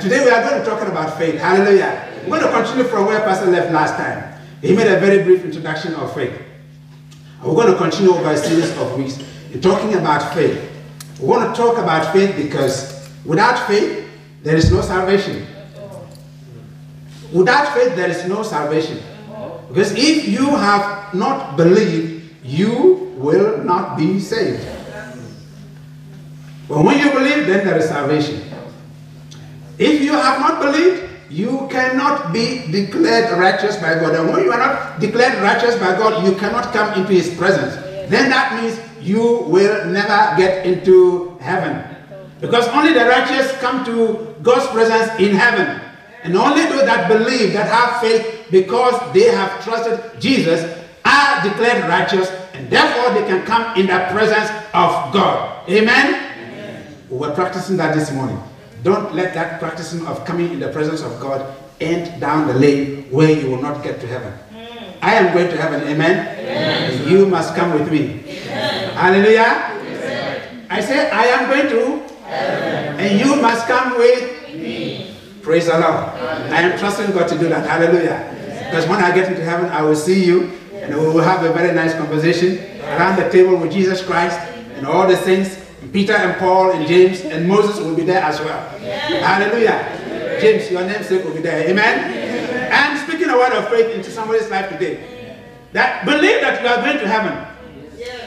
And today we are going to talk about faith. Hallelujah. We're going to continue from where Pastor left last time. He made a very brief introduction of faith. We're going to continue over a series of weeks in talking about faith. We want to talk about faith because without faith, there is no salvation. Without faith, there is no salvation. Because if you have not believed, you will not be saved. But when you believe, then there is salvation. If you have not believed, you cannot be declared righteous by God. And when you are not declared righteous by God, you cannot come into His presence. Then that means you will never get into heaven. Because only the righteous come to God's presence in heaven. And only those that believe, that have faith, because they have trusted Jesus, are declared righteous, and therefore they can come in the presence of God. Amen? Amen. We were practicing that this morning. Don't let that practicing of coming in the presence of God end down the lane where you will not get to heaven. Mm. I am going to heaven, amen? amen. You must come with me. Amen. Hallelujah. Amen. I say, I am going to heaven, and you must come with me. Praise the Lord. I am trusting God to do that. Hallelujah. Because when I get into heaven, I will see you and we will have a very nice conversation around the table with Jesus Christ and all the saints Peter and Paul and James and Moses will be there as well. Hallelujah. James, your namesake will be there. Amen. And speaking a word of faith into somebody's life today. That believe that you are going to heaven.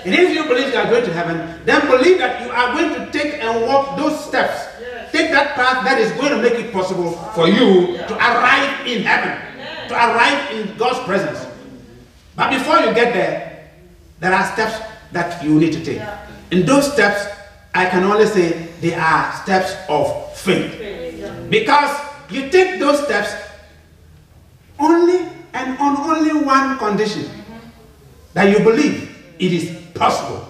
And if you believe you are going to heaven, then believe that you are going to take and walk those steps. Take that path that is going to make it possible for you to arrive in heaven, to arrive in God's presence. But before you get there, there are steps that you need to take. In those steps, I can only say they are steps of faith. Because you take those steps only and on only one condition that you believe it is possible.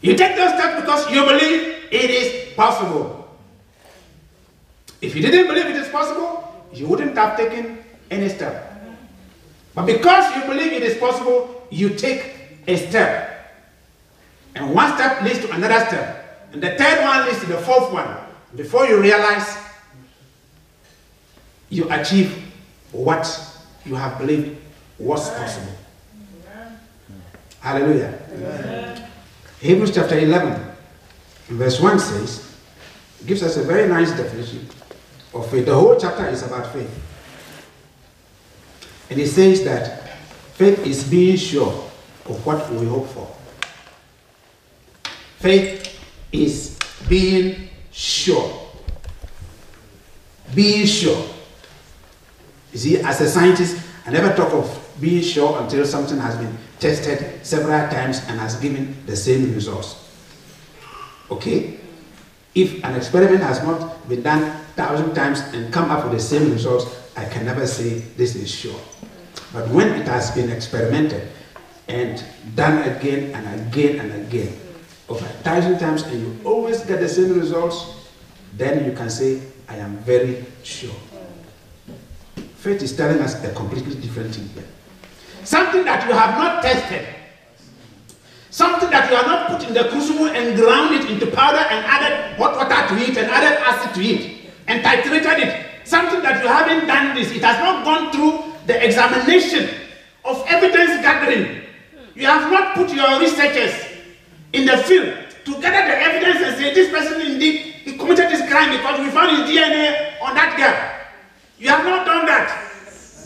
You take those steps because you believe it is possible. If you didn't believe it is possible, you wouldn't have taken any step. But because you believe it is possible, you take a step. And one step leads to another step. And the third one leads to the fourth one. Before you realize, you achieve what you have believed was possible. Hallelujah. Amen. Hebrews chapter 11, verse 1 says, gives us a very nice definition of faith. The whole chapter is about faith. And it says that faith is being sure of what we hope for. Faith is being sure. Being sure. You see, as a scientist, I never talk of being sure until something has been tested several times and has given the same results. Okay? If an experiment has not been done thousand times and come up with the same results, I can never say this is sure. But when it has been experimented and done again and again and again, over a thousand times and you always get the same results, then you can say, I am very sure. Faith is telling us a completely different thing here. Something that you have not tested, something that you have not put in the crucible and ground it into powder and added hot water to it and added acid to it and titrated it. Something that you haven't done this, it has not gone through the examination of evidence gathering. You have not put your researchers in the field to gather the evidence and say this person indeed he committed this crime because we found his DNA on that girl. You have not done that.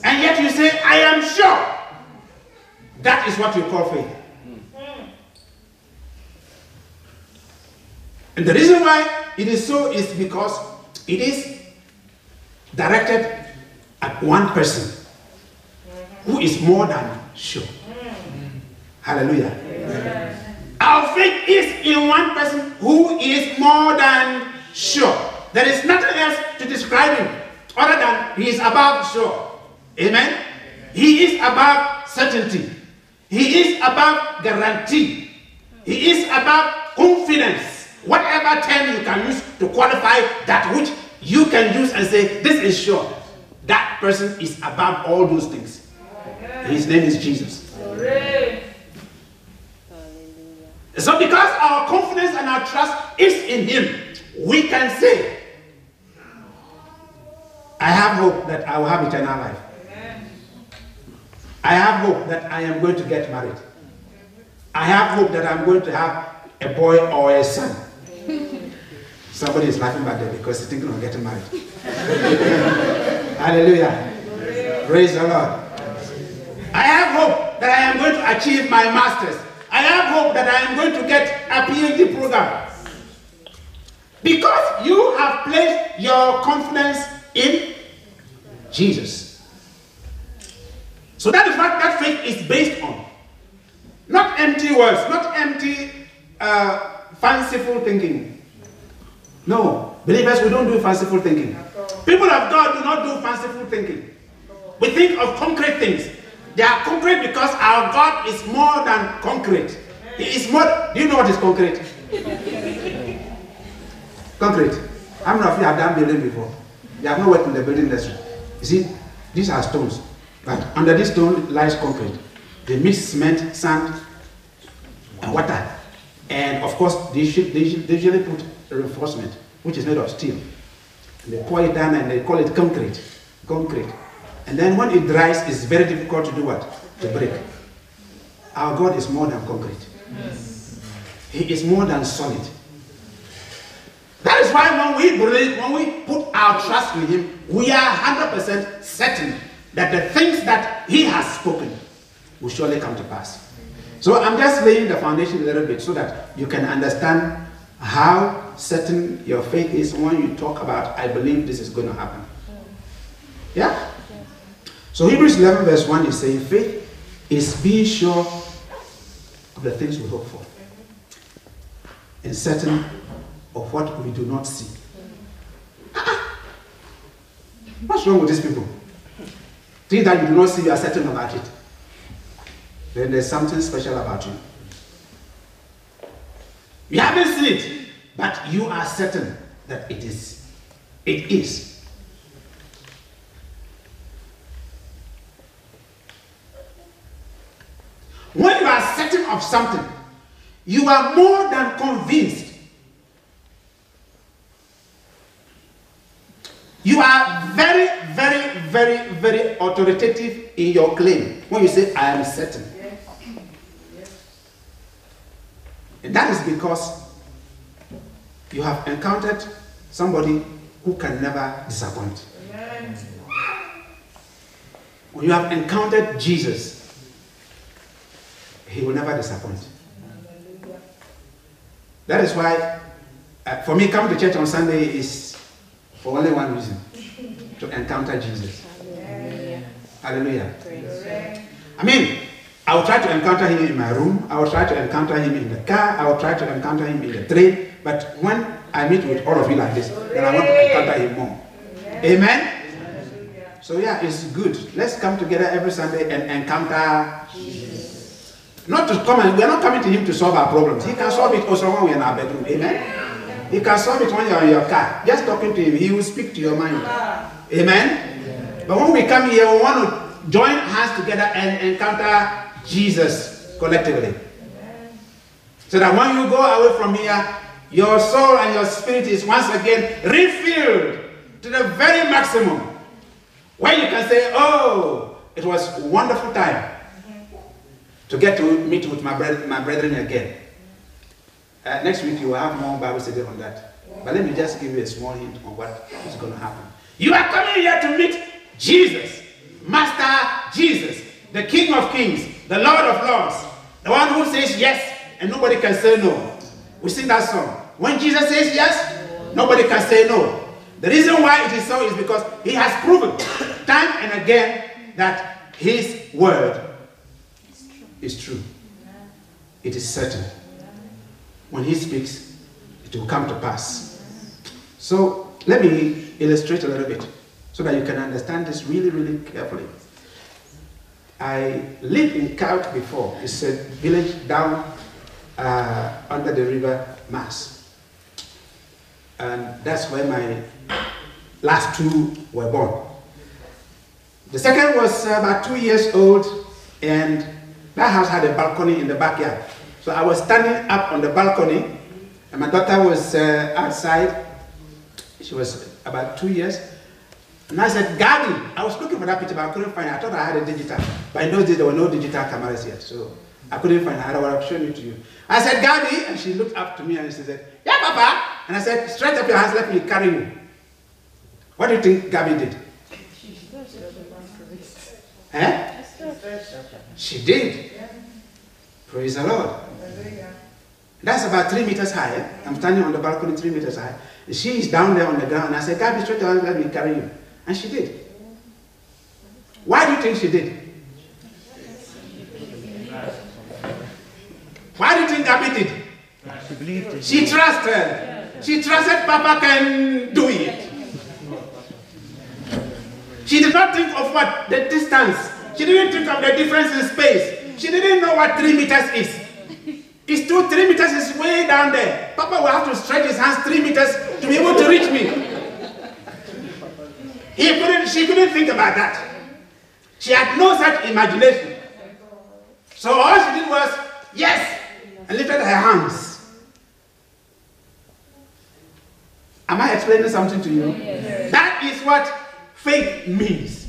And yet you say, I am sure. That is what you call faith. And the reason why it is so is because it is directed at one person who is more than sure. Hallelujah. Our faith is in one person who is more than sure. There is nothing else to describe him other than he is above sure. Amen? He is above certainty. He is above guarantee. He is above confidence. Whatever term you can use to qualify that which you can use and say, this is sure. That person is above all those things. His name is Jesus. So because our confidence and our trust is in him, we can say, I have hope that I will have eternal life. I have hope that I am going to get married. I have hope that I'm going to have a boy or a son. Somebody is laughing back there because he's thinking of getting married. Hallelujah. Praise the Lord. I have hope that I am going to achieve my master's. I have hope that I am going to get a PhD program. Because you have placed your confidence in Jesus. So that is what that faith is based on. Not empty words, not empty uh, fanciful thinking. No, believers, we don't do fanciful thinking. People of God do not do fanciful thinking. We think of concrete things. They are concrete because our God is more than concrete. He is more. Do you know what is concrete? concrete. How many of you have done building before? You have not worked in the building industry. You see, these are stones, but under this stone lies concrete. They mix cement, sand, and water. And of course, they, should, they, should, they usually put reinforcement, which is made of steel. And they pour it down and they call it concrete. Concrete. And then when it dries, it's very difficult to do what? To break. Our God is more than concrete. Yes. He is more than solid. That is why when we believe, when we put our trust in Him, we are 100% certain that the things that He has spoken will surely come to pass. So I'm just laying the foundation a little bit so that you can understand how certain your faith is when you talk about, I believe this is going to happen. Yeah? So Hebrews 11 verse 1 is saying, faith is being sure of the things we hope for and certain of what we do not see. What's wrong with these people? Things that you do not see, you are certain about it. Then there's something special about you. You haven't seen it, but you are certain that it is. It is. When you are certain of something, you are more than convinced. You are very, very, very, very authoritative in your claim when you say, I am certain. And that is because you have encountered somebody who can never disappoint. When you have encountered Jesus, he will never disappoint. That is why, uh, for me, coming to church on Sunday is for only one reason to encounter Jesus. Hallelujah. I mean, I will try to encounter him in my room. I will try to encounter him in the car. I will try to encounter him in the train. But when I meet with all of you like this, then I want to encounter him more. Amen? So yeah, it's good. Let's come together every Sunday and encounter not to come and we are not coming to him to solve our problems. He can solve it also when we are in our bedroom. Amen. He can solve it when you are in your car. Just talking to him, he will speak to your mind. Amen. But when we come here, we want to join hands together and encounter Jesus collectively. So that when you go away from here, your soul and your spirit is once again refilled to the very maximum. Where you can say, Oh, it was a wonderful time to get to meet with my, brethren, my brethren again. Uh, next week, you will have more Bible study on that. But let me just give you a small hint on what is going to happen. You are coming here to meet Jesus, Master Jesus, the King of Kings, the Lord of Lords, the one who says yes and nobody can say no. We sing that song. When Jesus says yes, nobody can say no. The reason why it is so is because he has proven time and again that his word is true. It is certain. When he speaks, it will come to pass. So let me illustrate a little bit so that you can understand this really, really carefully. I lived in Cuijk before. It's a village down uh, under the river Maas. And that's where my last two were born. The second was about two years old, and that house had a balcony in the backyard. So I was standing up on the balcony, and my daughter was uh, outside, She was about two years. And I said, Gabby, I was looking for that picture, but I couldn't find it. I thought I had a digital. But in those days, there were no digital cameras yet. So I couldn't find it. I would have shown it to you. I said, Gabby, and she looked up to me and she said, Yeah, Papa. And I said, Stretch up your hands, let me carry you. What do you think Gabby did? Eh? She did. Praise the Lord. That's about three meters high. Eh? I'm standing on the balcony three meters high. She is down there on the ground. I said, Gabby, straight away, let me carry you. And she did. Why do you think she did? Why do you think Gabby did? She believed. She trusted. She trusted Papa can do it. She did not think of what? The distance. She didn't think of the difference in space. She didn't know what three meters is. It's two, three meters is way down there. Papa will have to stretch his hands three meters to be able to reach me. He couldn't, she couldn't think about that. She had no such imagination. So all she did was, yes, and lifted her hands. Am I explaining something to you? That is what faith means.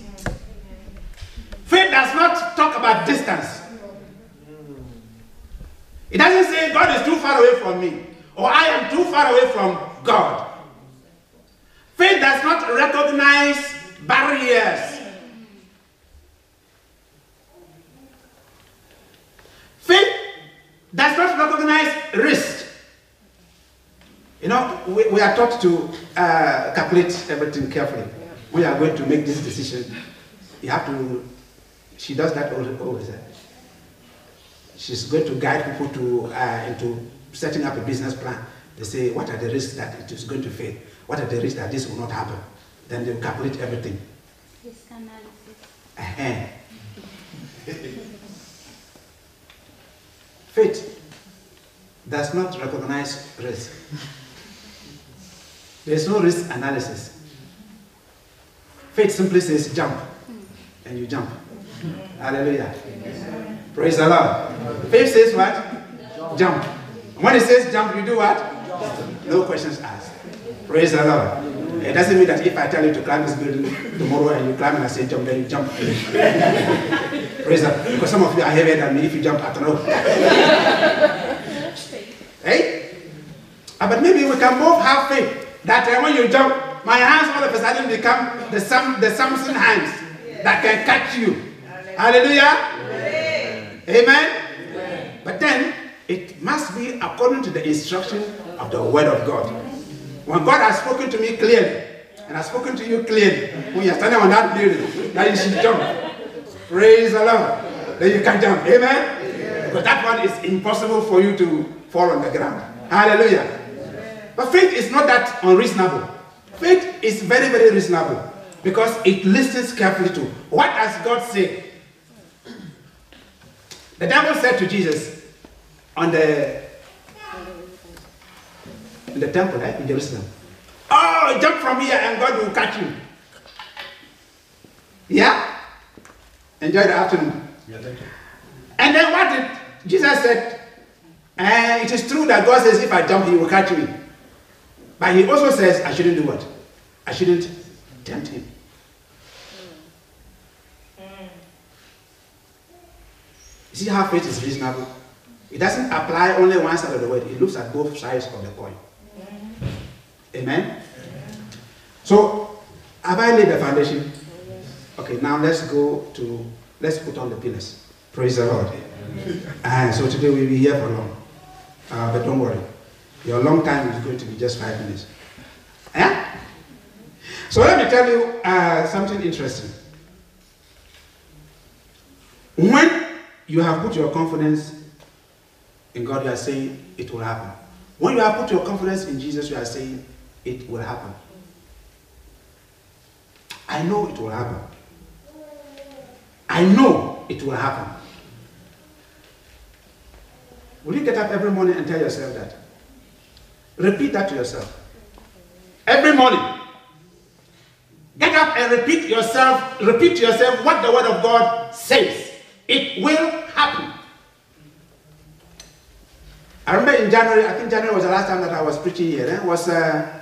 Faith does not talk about distance. It doesn't say God is too far away from me or I am too far away from God. Faith does not recognize barriers. Faith does not recognize risk. You know, we, we are taught to uh, calculate everything carefully. We are going to make this decision, you have to, she does that always. eh? She's going to guide people to, uh, into setting up a business plan. They say, what are the risks that it is going to fail? What are the risks that this will not happen? Then they calculate everything. Risk analysis. Uh-huh. Faith does not recognize risk. There's no risk analysis. Faith simply says jump, and you jump. Hallelujah. Praise the Lord. Faith says what? Jump. When it says jump, you do what? No questions asked. Praise the Lord. It doesn't mean that if I tell you to climb this building tomorrow and you climb and I say jump, then you jump. Praise the Lord. Because some of you are heavier than me if you jump, I don't know. hey? Ah, but maybe we can both have faith that uh, when you jump, my hands all of a sudden become the, Sam, the Samson hands that can catch you. Hallelujah. Amen. But then it must be according to the instruction of the Word of God. When God has spoken to me clearly, and has spoken to you clearly, when you're standing on that building, that you should jump. Praise the Lord. Then you can jump. Amen. Because that one is impossible for you to fall on the ground. Hallelujah. But faith is not that unreasonable. Faith is very, very reasonable because it listens carefully to what does God say. The devil said to Jesus on the in the temple eh, in Jerusalem, "Oh, jump from here and God will catch you." Yeah. Enjoy the afternoon. Yeah, thank you. And then what did Jesus said? Uh, it is true that God says, if I jump, he will catch me. But he also says, I shouldn't do what? I shouldn't tempt him. You see how faith is reasonable? It doesn't apply only one side of the word, it looks at both sides of the coin. Amen? So, have I laid the foundation? Okay, now let's go to, let's put on the pillars. Praise the Lord. And so today we'll be here for long. Uh, but don't worry. Your long time is going to be just five minutes. Yeah? So let me tell you uh, something interesting. When you have put your confidence in God, you are saying it will happen. When you have put your confidence in Jesus, you are saying it will happen. I know it will happen. I know it will happen. Will you get up every morning and tell yourself that? Repeat that to yourself. Every morning. Get up and repeat yourself, repeat to yourself what the word of God says. It will happen. I remember in January, I think January was the last time that I was preaching here. Eh? Was uh,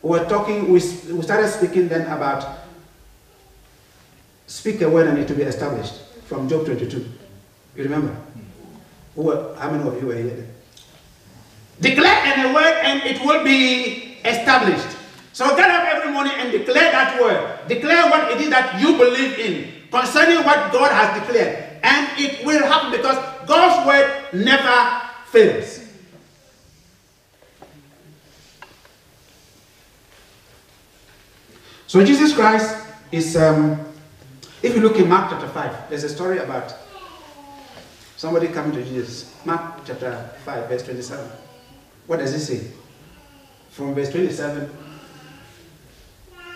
we were talking, we, we started speaking then about speak a word and it to be established from Job 22. You remember? Who were, how many of you were here? then? Declare any word and it will be established. So get up every morning and declare that word. Declare what it is that you believe in concerning what God has declared. And it will happen because God's word never fails. So Jesus Christ is, um, if you look in Mark chapter 5, there's a story about somebody coming to Jesus. Mark chapter 5, verse 27. What does it say? From verse 27.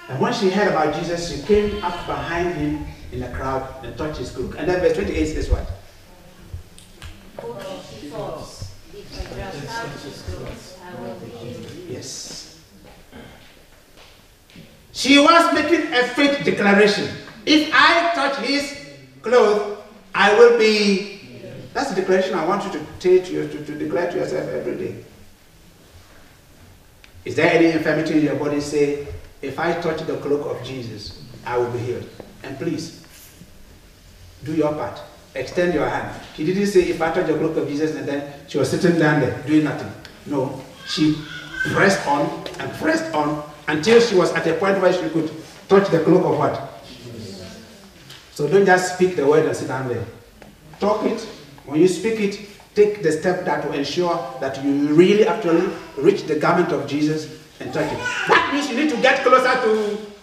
And when she heard about Jesus, she came up behind him in the crowd and touched his cloak. And then verse 28 says what? Yes. She was making a faith declaration. If I touch his clothes, I will be. That's the declaration I want you to take to, to, to declare to yourself every day. Is there any infirmity in your body? Say, if I touch the cloak of Jesus, I will be healed. And please, do your part. Extend your hand. She didn't say, if I touch the cloak of Jesus, and then she was sitting down there doing nothing. No, she pressed on and pressed on until she was at a point where she could touch the cloak of what? So don't just speak the word and sit down there. Talk it. When you speak it, take the step that will ensure that you really actually reach the garment of Jesus and touch it. That means you need to get closer to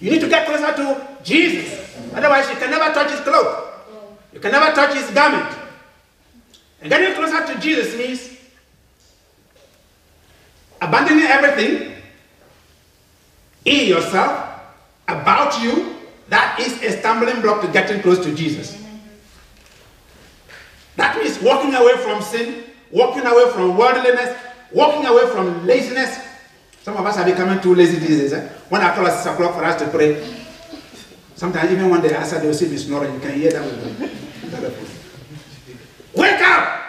you need to get closer to Jesus. Otherwise, you can never touch his cloak. You can never touch his garment. And getting closer to Jesus means abandoning everything in yourself, about you, that is a stumbling block to getting close to Jesus. That means walking away from sin, walking away from worldliness, walking away from laziness. Some of us are becoming too lazy these days. Eh? When I call at 6 o'clock for us to pray, sometimes even when they answer, they'll see me snoring. You can hear that them Wake up!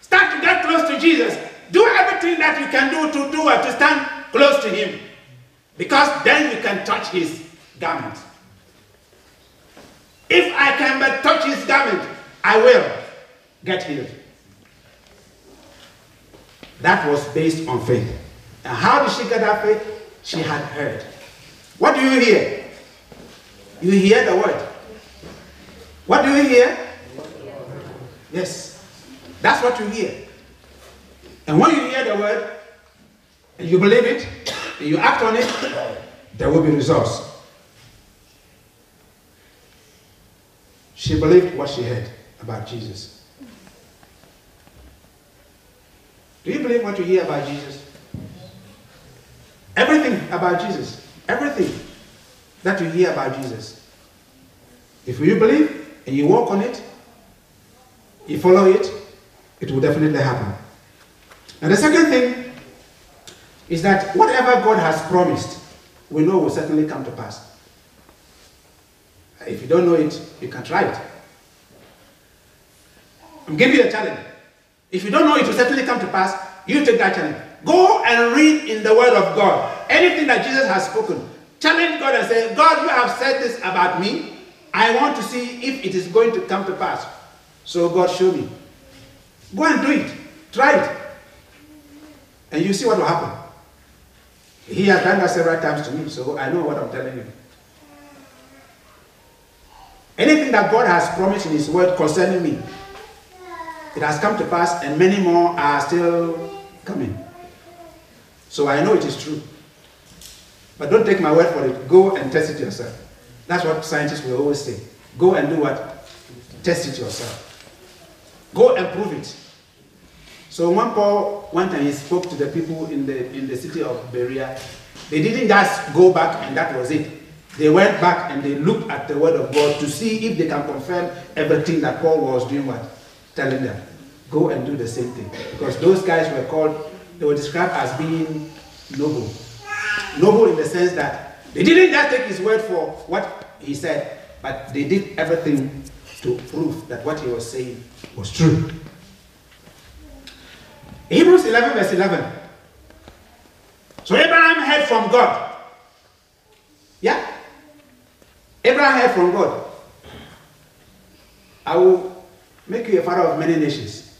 Start to get close to Jesus. Do everything that you can do to do it, to stand close to Him. Because then you can touch His garment. If I can but touch His garment, I will get healed. That was based on faith. And how did she get that faith? She had heard. What do you hear? You hear the word. What do you hear? Yes. That's what you hear. And when you hear the word, and you believe it, and you act on it, there will be results. She believed what she heard about Jesus. Do you believe what you hear about Jesus? Everything about Jesus. Everything that you hear about Jesus. If you believe and you walk on it, you follow it, it will definitely happen. And the second thing is that whatever God has promised, we know will certainly come to pass. If you don't know it, you can try it. I'm giving you a challenge. If you don't know it will certainly come to pass, you take that challenge. Go and read in the Word of God anything that Jesus has spoken. Challenge God and say, God, you have said this about me. I want to see if it is going to come to pass. So, God, show me. Go and do it. Try it. And you see what will happen. He has done that several times to me, so I know what I'm telling you. Anything that God has promised in His Word concerning me, it has come to pass, and many more are still coming. So I know it is true. But don't take my word for it. Go and test it yourself. That's what scientists will always say. Go and do what? Test it yourself. Go and prove it. So when Paul went and he spoke to the people in the in the city of Berea, they didn't just go back and that was it. They went back and they looked at the word of God to see if they can confirm everything that Paul was doing what? Telling them. Go and do the same thing. Because those guys were called, they were described as being noble. Noble in the sense that they didn't just take his word for what he said, but they did everything to prove that what he was saying was true. Hebrews 11, verse 11. So Abraham heard from God. Yeah? Abraham heard from God. I will make you a father of many nations.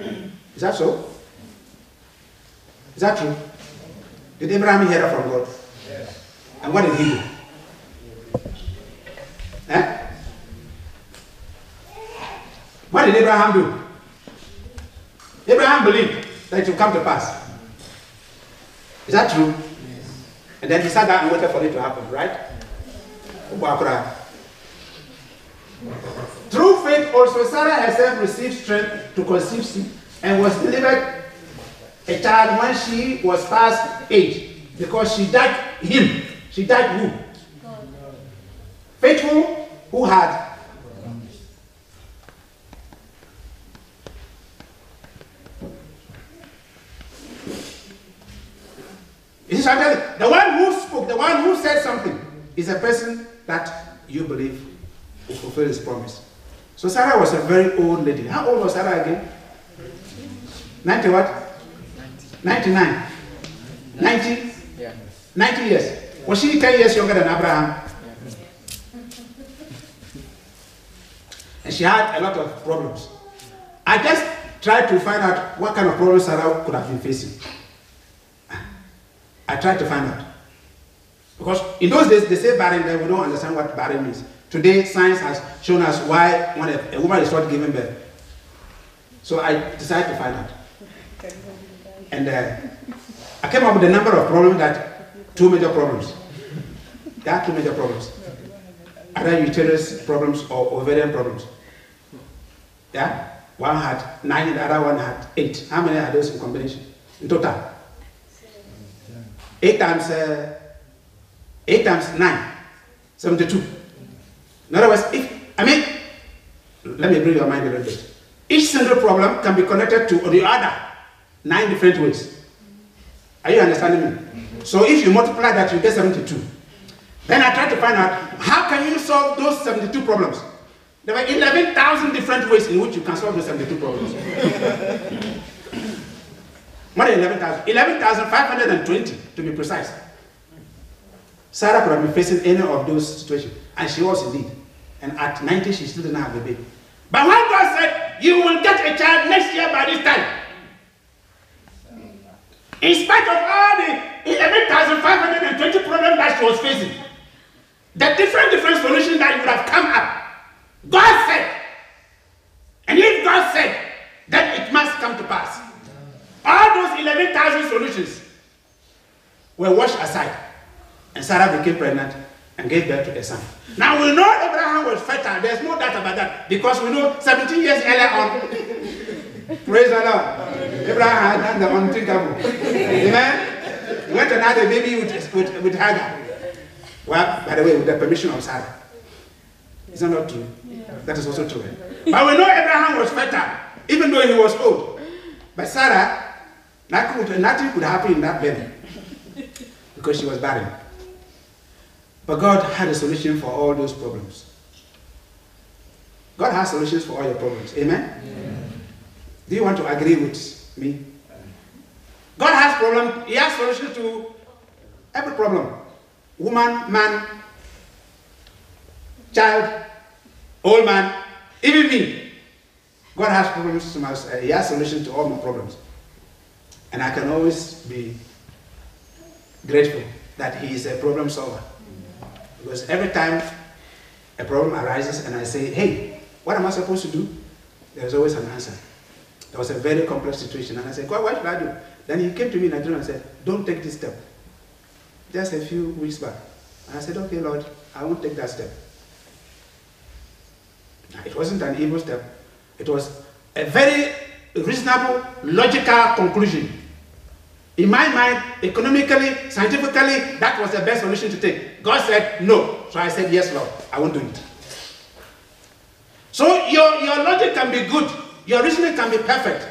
Is that so? Is that true? Did Abraham hear that from God? Yes. And what did he do? Eh? What did Abraham do? Abraham believed that it would come to pass. Is that true? Yes. And then he sat down and waited for it to happen, right? Through faith, also Sarah herself received strength to conceive and was delivered a child when she was past age because she died him. She died who? Faithful who had Is the one who spoke, the one who said something, is a person that you believe will fulfill his promise. So Sarah was a very old lady. How old was Sarah again? 90 what? 99. 90? 90 years. Was she 10 years younger than Abraham? And she had a lot of problems. I just tried to find out what kind of problems Sarah could have been facing. I tried to find out. Because in those days, they say barren, then we don't understand what barren means. Today, science has shown us why when a, a woman is not giving birth. So I decided to find out. And uh, I came up with a number of problems that, two major problems. There are two major problems. Either uterus problems or ovarian problems. Yeah? One had nine, the other one had eight. How many are those in combination? In total? Eight times, uh, eight times nine, 72. In other words, if, I mean, let me bring your mind a little bit. Each single problem can be connected to the other nine different ways. Are you understanding me? So if you multiply that, you get 72. Then I tried to find out how can you solve those 72 problems. There were 11,000 different ways in which you can solve those 72 problems. More than 11,000. 11,520 to be precise. Sarah could have been facing any of those situations. And she was indeed. And at 90, she still didn't have a baby. But when God said, you will get a child next year by this time, in spite of all the 11,520 problems that she was facing, the different, different solutions that would have come up, God said, and if God said, then it must come to pass. All those 11,000 solutions were washed aside, and Sarah became pregnant and gave birth to a son. Now we know Abraham was fertile. There's no doubt about that because we know 17 years earlier on. Praise the Lord. Abraham had done the unthinkable. Amen? He went and had a baby with, with, with Hagar. Well, by the way, with the permission of Sarah. Is that not true? Yeah. That is also true. But we know Abraham was fertile, even though he was old. But Sarah, nothing could happen in that baby because she was barren. But God had a solution for all those problems. God has solutions for all your problems. Amen? Amen. Do you want to agree with me. God has problem. He has solution to every problem. Woman, man, child, old man, even me. God has problems to my, he has solution to all my problems. And I can always be grateful that he is a problem solver. Because every time a problem arises and I say, hey, what am I supposed to do? There's always an answer. It was a very complex situation. And I said, what should I do? Then he came to me in a dream and said, don't take this step. Just a few weeks back. And I said, okay, Lord, I won't take that step. It wasn't an evil step. It was a very reasonable, logical conclusion. In my mind, economically, scientifically, that was the best solution to take. God said no. So I said, yes, Lord, I won't do it. So your, your logic can be good, your reasoning can be perfect.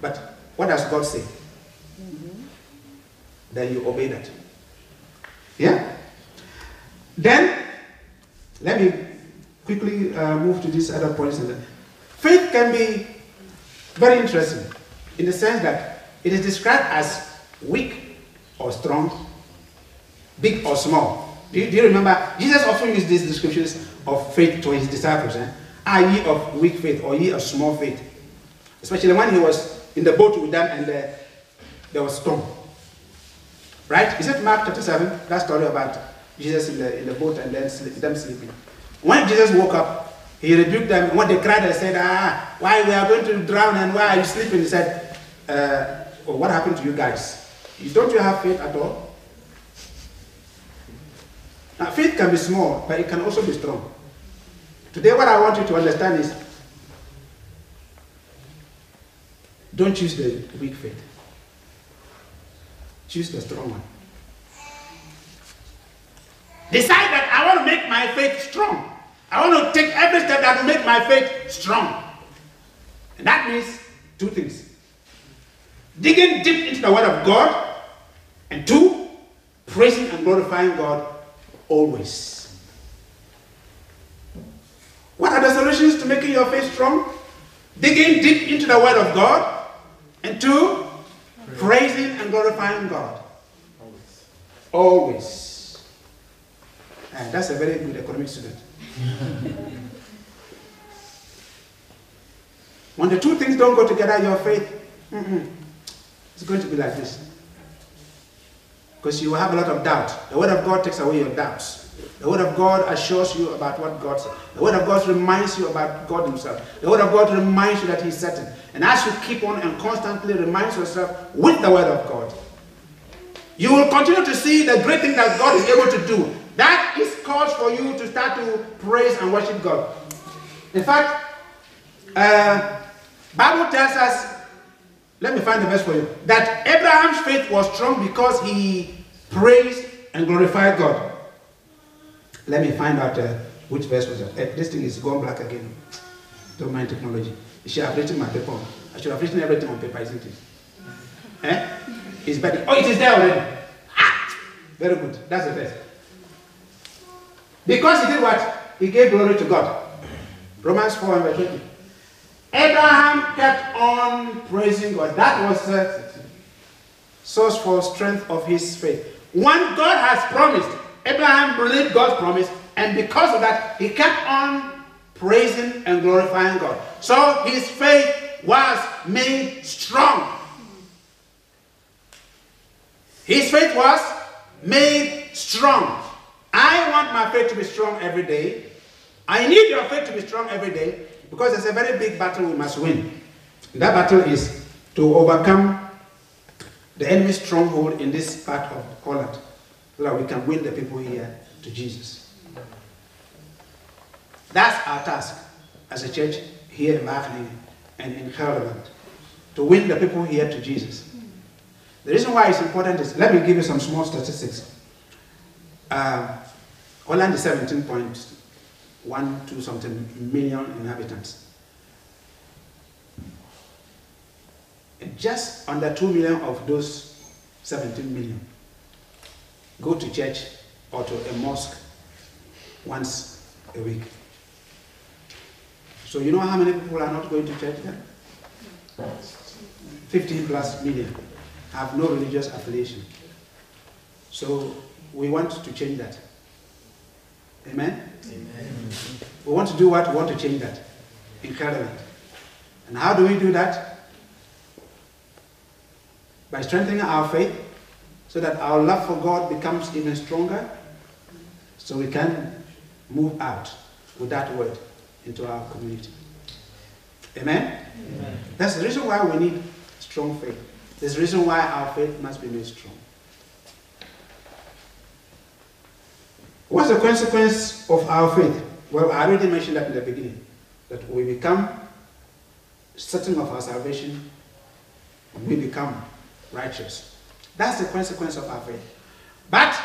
But what does God say? Mm-hmm. Then you obey that. Yeah? Then, let me quickly uh, move to these other points. Faith can be very interesting in the sense that it is described as weak or strong, big or small. Do you, do you remember? Jesus often used these descriptions of faith to his disciples. Eh? Are ye of weak faith or ye of small faith? Especially when he was in the boat with them and uh, there was storm. Right? Is it Mark chapter 7? That story about Jesus in the, in the boat and then sleep, them sleeping. When Jesus woke up, he rebuked them. When they cried and said, Ah, why we are going to drown and why are you sleeping? He said, uh, well, What happened to you guys? Don't you have faith at all? Now, faith can be small, but it can also be strong. Today, what I want you to understand is don't choose the weak faith, choose the strong one. Decide that I want to make my faith strong. I want to take every step that will make my faith strong. And that means two things digging deep into the Word of God, and two, praising and glorifying God always. What are the solutions to making your faith strong? Digging deep into the Word of God, and two, praising and glorifying God. Always. Always. And that's a very good economic student. when the two things don't go together, your faith, it's going to be like this. Because you will have a lot of doubt. The Word of God takes away your doubts. The Word of God assures you about what God said. The Word of God reminds you about God Himself. The Word of God reminds you that He's certain. And as you keep on and constantly remind yourself with the Word of God, you will continue to see the great thing that God is able to do. That is cause for you to start to praise and worship God. In fact, uh, Bible tells us, let me find the verse for you, that Abraham's faith was strong because he praised and glorified God. Let me find out uh, which verse was that. Uh, this thing is gone black again. Don't mind technology. I should have written my paper. I should have written everything on paper, isn't it? Eh? It's better. Oh, it is there already. Ah! Very good. That's the verse. Because he did what? He gave glory to God. Romans 4 and verse 20. Abraham kept on praising God. That was the source for strength of his faith. When God has promised, Abraham believed God's promise, and because of that, he kept on praising and glorifying God. So his faith was made strong. His faith was made strong. I want my faith to be strong every day. I need your faith to be strong every day because there's a very big battle we must win. That battle is to overcome the enemy's stronghold in this part of Holland that we can win the people here to Jesus. That's our task as a church here in Wageningen and in Gelderland to win the people here to Jesus. The reason why it's important is let me give you some small statistics. Uh, Holland is 17.12 something million inhabitants. And just under 2 million of those 17 million go to church or to a mosque once a week. So you know how many people are not going to church then? 15 plus million have no religious affiliation. So we want to change that. Amen? Amen? We want to do what? We want to change that in Caroline. And how do we do that? By strengthening our faith so that our love for God becomes even stronger so we can move out with that word into our community. Amen? Amen? That's the reason why we need strong faith. There's a reason why our faith must be made strong. What's the consequence of our faith? Well, I already mentioned that in the beginning. That we become certain of our salvation, we become righteous. That's the consequence of our faith. But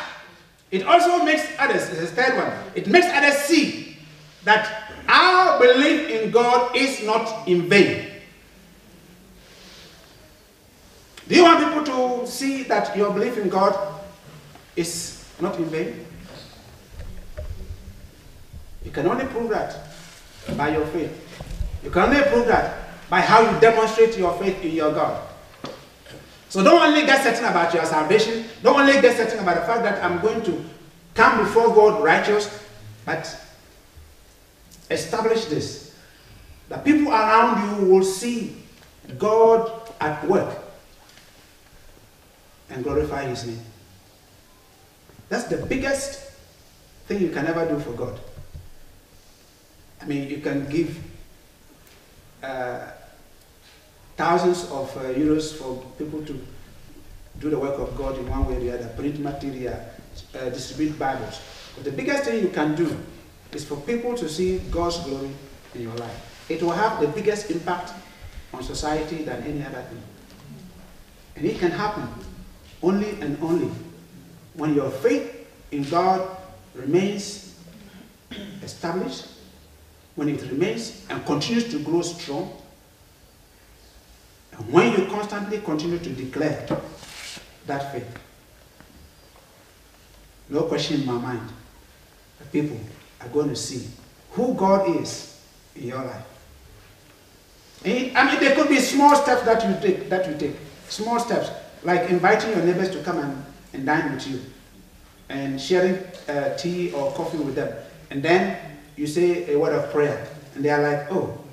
it also makes others, this is the third one, it makes others see that our belief in God is not in vain. Do you want people to see that your belief in God is not in vain? You can only prove that by your faith. You can only prove that by how you demonstrate your faith in your God. So don't only get certain about your salvation, don't only get certain about the fact that I'm going to come before God righteous, but establish this. The people around you will see God at work and glorify His name. That's the biggest thing you can ever do for God. I mean, you can give uh, thousands of uh, euros for people to do the work of God in one way or the other, print material, uh, distribute Bibles. But the biggest thing you can do is for people to see God's glory in your life. It will have the biggest impact on society than any other thing. And it can happen only and only when your faith in God remains established, when it remains and continues to grow strong, and when you constantly continue to declare that faith. No question in my mind. The people are going to see who God is in your life. And I mean, there could be small steps that you take. That you take small steps, like inviting your neighbors to come and, and dine with you, and sharing uh, tea or coffee with them, and then you say a word of prayer, and they are like, "Oh."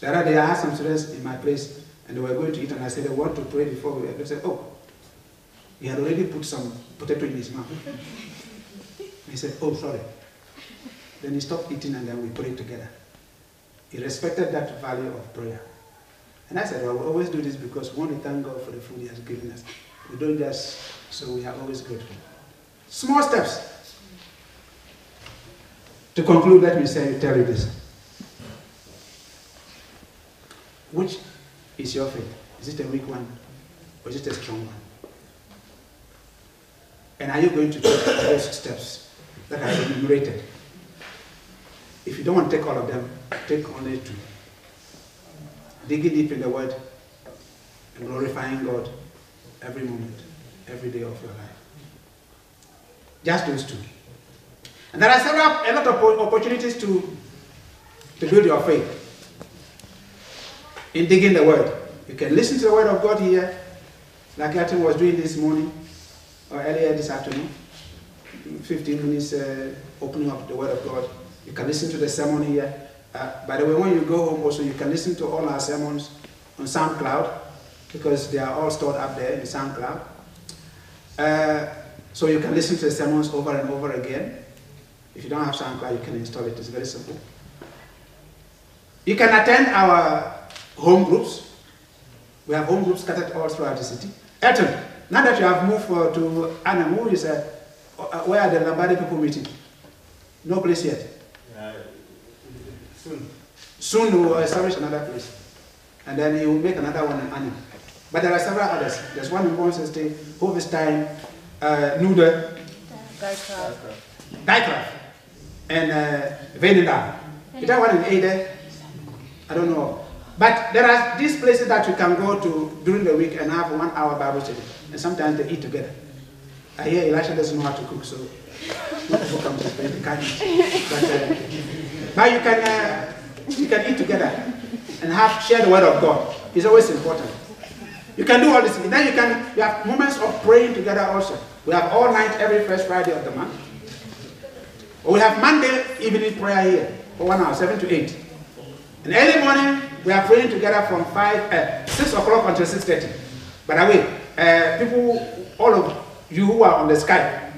The other day, I had some students in my place, and they were going to eat, and I said, "They want to pray before we." They said, "Oh." He had already put some potato in his mouth. he said, "Oh, sorry." Then he stopped eating, and then we prayed together. He respected that value of prayer. And I said, well, we always do this because we want to thank God for the food He has given us. We don't just, so we are always grateful. Small steps. To conclude, let me say, tell you this. Which is your faith? Is it a weak one or is it a strong one? And are you going to take those steps that I enumerated? If you don't want to take all of them, take only two. Digging deep in the Word and glorifying God every moment, every day of your life. Just those two. And there are several, a lot of opportunities to, to build your faith in digging the Word. You can listen to the Word of God here, like Atin was doing this morning or earlier this afternoon. 15 minutes uh, opening up the Word of God. You can listen to the sermon here. Uh, by the way, when you go home also, you can listen to all our sermons on SoundCloud because they are all stored up there in SoundCloud. Uh, so you can listen to the sermons over and over again. If you don't have SoundCloud, you can install it. It's very simple. You can attend our home groups. We have home groups scattered all throughout the city. Elton, now that you have moved uh, to Anam, who is, uh, where are the Lambadi people meeting? No place yet. Uh, soon. Soon we will establish another place. And then he will make another one in Anam. But there are several others. There's one in Moses State, Hovestein, uh, Nude, Dijkraft, and uh, Veenendaal. Is that one in Ede? I don't know. But there are these places that you can go to during the week and have one hour Bible study. And sometimes they eat together. I hear Elisha doesn't know how to cook, so not people come to spend the can't. But, uh, but you can uh, you can eat together and have share the word of God. It's always important. You can do all this. Then you can you have moments of praying together also. We have all night every first Friday of the month. We have Monday evening prayer here for one hour, seven to eight. And early morning we are praying together from five, uh, six o'clock until six thirty. By the way, uh, people, all of you who are on the Skype,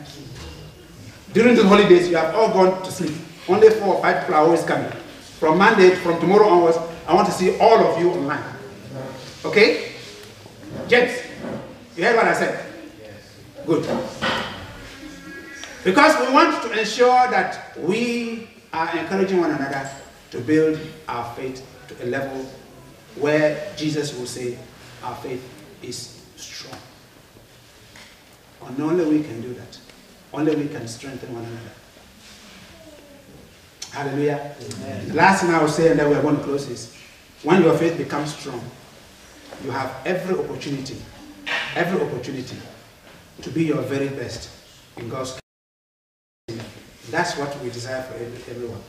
during the holidays you have all gone to sleep. Only four or five people are always coming. From Monday, from tomorrow onwards, I want to see all of you online. Okay? Gents, you heard what I said? Yes. Good. Because we want to ensure that we are encouraging one another to build our faith to a level where Jesus will say our faith is strong. And only we can do that. Only we can strengthen one another. Hallelujah. Amen. The last thing I will say, and then we are going to close, is when your faith becomes strong, you have every opportunity, every opportunity to be your very best in God's kingdom. That's what we desire for everyone.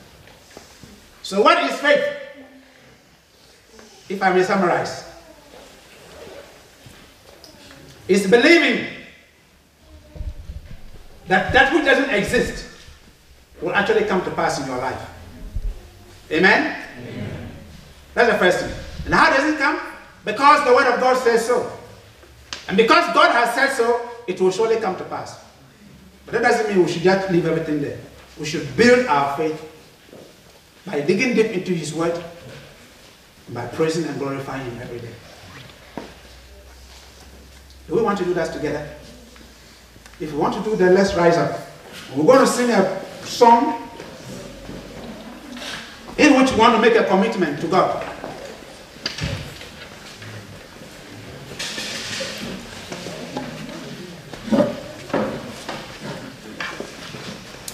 So, what is faith? If I may summarize, is believing that that which doesn't exist will actually come to pass in your life. Amen? That's the first thing. And how does it come? Because the word of God says so. And because God has said so, it will surely come to pass. But that doesn't mean we should just leave everything there. We should build our faith by digging deep into His Word, by praising and glorifying Him every day. Do we want to do that together? If we want to do that, let's rise up. We're going to sing a song in which we want to make a commitment to God.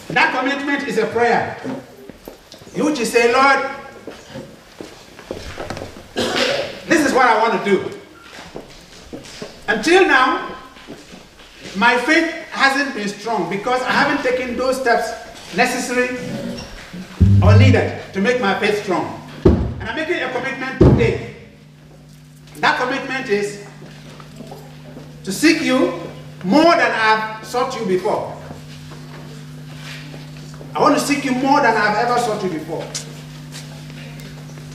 That commitment is a prayer. In which you say, Lord, this is what I want to do. Until now, my faith hasn't been strong because I haven't taken those steps necessary or needed to make my faith strong. And I'm making a commitment today. That commitment is to seek you more than I've sought you before. I want to seek you more than I've ever sought you before.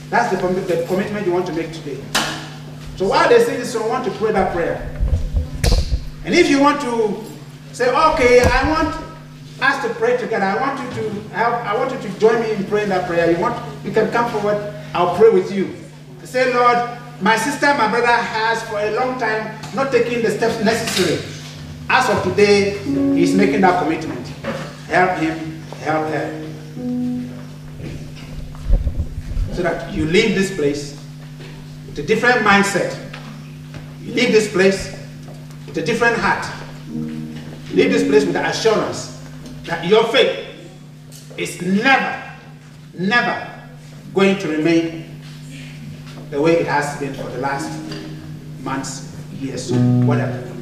That's the, the commitment you want to make today. So while they sing this song, I want to pray that prayer. And if you want to say, okay, I want us to pray together, I want you to help, I want you to join me in praying that prayer. You want, you can come forward, I'll pray with you. Say, Lord, my sister, my brother has for a long time not taken the steps necessary. As of today, he's making that commitment. Help him, help her. So that you leave this place with a different mindset. You leave this place with a different heart. You leave this place with the assurance that your faith is never, never going to remain the way it has been for the last months, years, whatever.